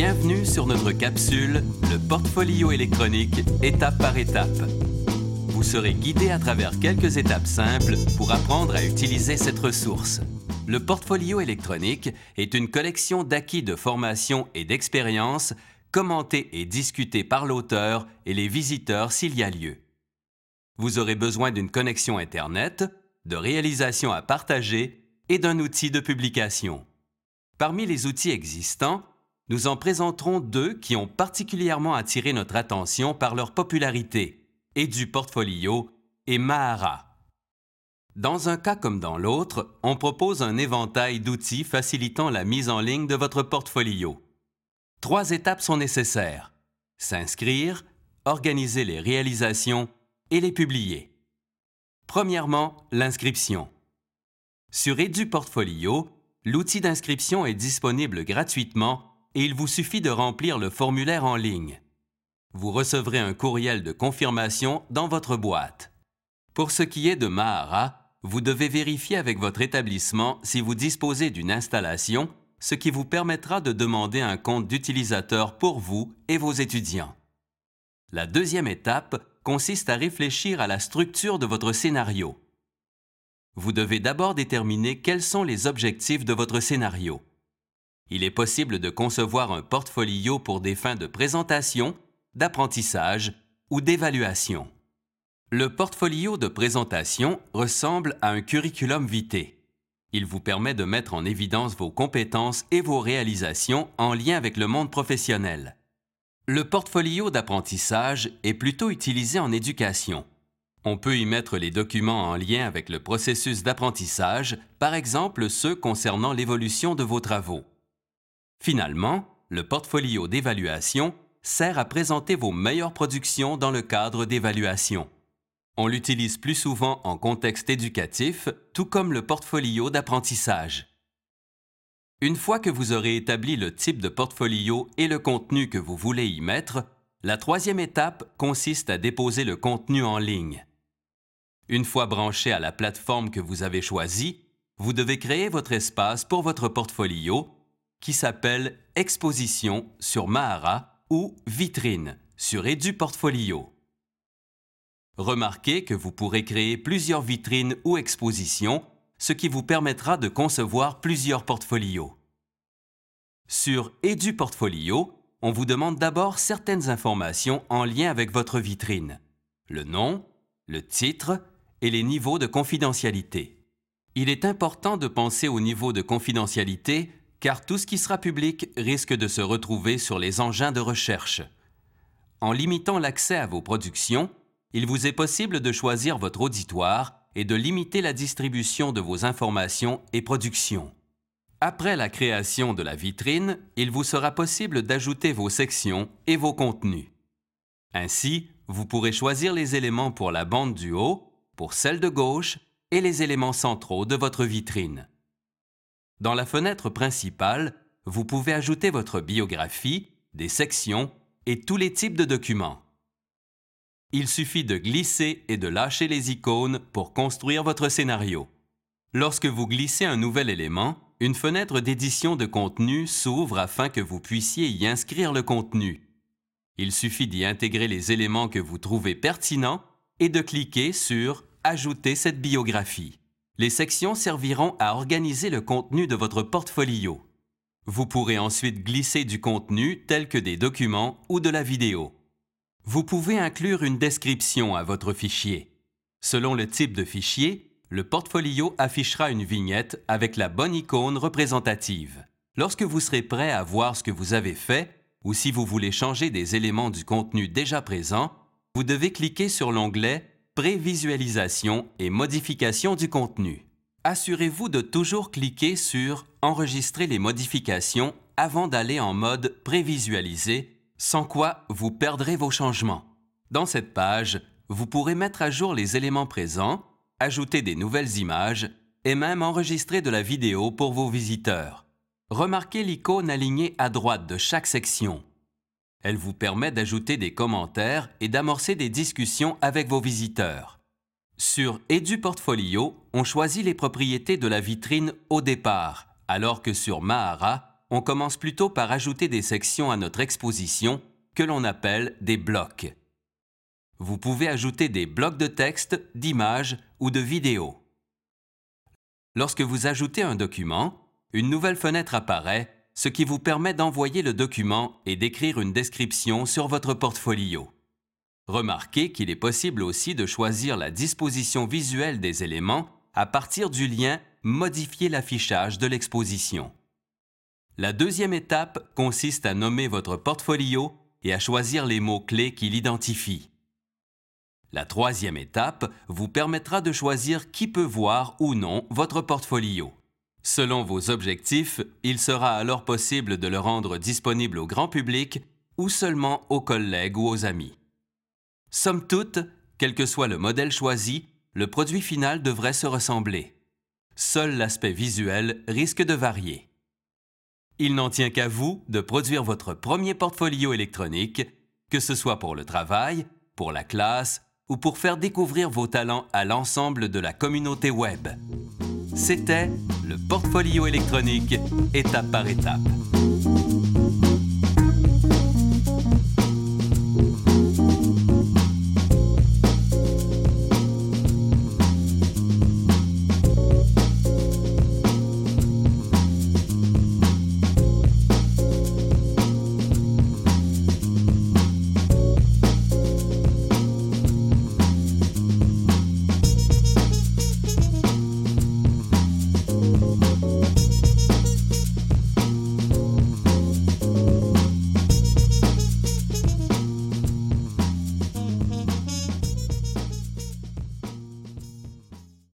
Bienvenue sur notre capsule, le portfolio électronique, étape par étape. Vous serez guidé à travers quelques étapes simples pour apprendre à utiliser cette ressource. Le portfolio électronique est une collection d'acquis de formation et d'expérience commentés et discutés par l'auteur et les visiteurs s'il y a lieu. Vous aurez besoin d'une connexion Internet, de réalisation à partager et d'un outil de publication. Parmi les outils existants, nous en présenterons deux qui ont particulièrement attiré notre attention par leur popularité, EduPortfolio et Mahara. Dans un cas comme dans l'autre, on propose un éventail d'outils facilitant la mise en ligne de votre portfolio. Trois étapes sont nécessaires. S'inscrire, organiser les réalisations et les publier. Premièrement, l'inscription. Sur EduPortfolio, l'outil d'inscription est disponible gratuitement et il vous suffit de remplir le formulaire en ligne. Vous recevrez un courriel de confirmation dans votre boîte. Pour ce qui est de Mahara, vous devez vérifier avec votre établissement si vous disposez d'une installation, ce qui vous permettra de demander un compte d'utilisateur pour vous et vos étudiants. La deuxième étape consiste à réfléchir à la structure de votre scénario vous devez d'abord déterminer quels sont les objectifs de votre scénario. Il est possible de concevoir un portfolio pour des fins de présentation, d'apprentissage ou d'évaluation. Le portfolio de présentation ressemble à un curriculum vitae. Il vous permet de mettre en évidence vos compétences et vos réalisations en lien avec le monde professionnel. Le portfolio d'apprentissage est plutôt utilisé en éducation. On peut y mettre les documents en lien avec le processus d'apprentissage, par exemple ceux concernant l'évolution de vos travaux. Finalement, le portfolio d'évaluation sert à présenter vos meilleures productions dans le cadre d'évaluation. On l'utilise plus souvent en contexte éducatif, tout comme le portfolio d'apprentissage. Une fois que vous aurez établi le type de portfolio et le contenu que vous voulez y mettre, la troisième étape consiste à déposer le contenu en ligne. Une fois branché à la plateforme que vous avez choisie, vous devez créer votre espace pour votre portfolio qui s'appelle Exposition sur Mahara ou Vitrine sur EduPortfolio. Remarquez que vous pourrez créer plusieurs vitrines ou expositions, ce qui vous permettra de concevoir plusieurs portfolios. Sur EduPortfolio, on vous demande d'abord certaines informations en lien avec votre vitrine. Le nom, le titre, et les niveaux de confidentialité. Il est important de penser au niveau de confidentialité car tout ce qui sera public risque de se retrouver sur les engins de recherche. En limitant l'accès à vos productions, il vous est possible de choisir votre auditoire et de limiter la distribution de vos informations et productions. Après la création de la vitrine, il vous sera possible d'ajouter vos sections et vos contenus. Ainsi, vous pourrez choisir les éléments pour la bande du haut pour celle de gauche et les éléments centraux de votre vitrine. Dans la fenêtre principale, vous pouvez ajouter votre biographie, des sections et tous les types de documents. Il suffit de glisser et de lâcher les icônes pour construire votre scénario. Lorsque vous glissez un nouvel élément, une fenêtre d'édition de contenu s'ouvre afin que vous puissiez y inscrire le contenu. Il suffit d'y intégrer les éléments que vous trouvez pertinents et de cliquer sur Ajoutez cette biographie. Les sections serviront à organiser le contenu de votre portfolio. Vous pourrez ensuite glisser du contenu tel que des documents ou de la vidéo. Vous pouvez inclure une description à votre fichier. Selon le type de fichier, le portfolio affichera une vignette avec la bonne icône représentative. Lorsque vous serez prêt à voir ce que vous avez fait, ou si vous voulez changer des éléments du contenu déjà présent, vous devez cliquer sur l'onglet Prévisualisation et modification du contenu. Assurez-vous de toujours cliquer sur Enregistrer les modifications avant d'aller en mode Prévisualiser, sans quoi vous perdrez vos changements. Dans cette page, vous pourrez mettre à jour les éléments présents, ajouter des nouvelles images et même enregistrer de la vidéo pour vos visiteurs. Remarquez l'icône alignée à droite de chaque section. Elle vous permet d'ajouter des commentaires et d'amorcer des discussions avec vos visiteurs. Sur EduPortfolio, on choisit les propriétés de la vitrine au départ, alors que sur Mahara, on commence plutôt par ajouter des sections à notre exposition que l'on appelle des blocs. Vous pouvez ajouter des blocs de texte, d'images ou de vidéos. Lorsque vous ajoutez un document, une nouvelle fenêtre apparaît, ce qui vous permet d'envoyer le document et d'écrire une description sur votre portfolio. Remarquez qu'il est possible aussi de choisir la disposition visuelle des éléments à partir du lien Modifier l'affichage de l'exposition. La deuxième étape consiste à nommer votre portfolio et à choisir les mots-clés qui l'identifient. La troisième étape vous permettra de choisir qui peut voir ou non votre portfolio. Selon vos objectifs, il sera alors possible de le rendre disponible au grand public ou seulement aux collègues ou aux amis. Somme toute, quel que soit le modèle choisi, le produit final devrait se ressembler. Seul l'aspect visuel risque de varier. Il n'en tient qu'à vous de produire votre premier portfolio électronique, que ce soit pour le travail, pour la classe ou pour faire découvrir vos talents à l'ensemble de la communauté web. C'était le portfolio électronique étape par étape.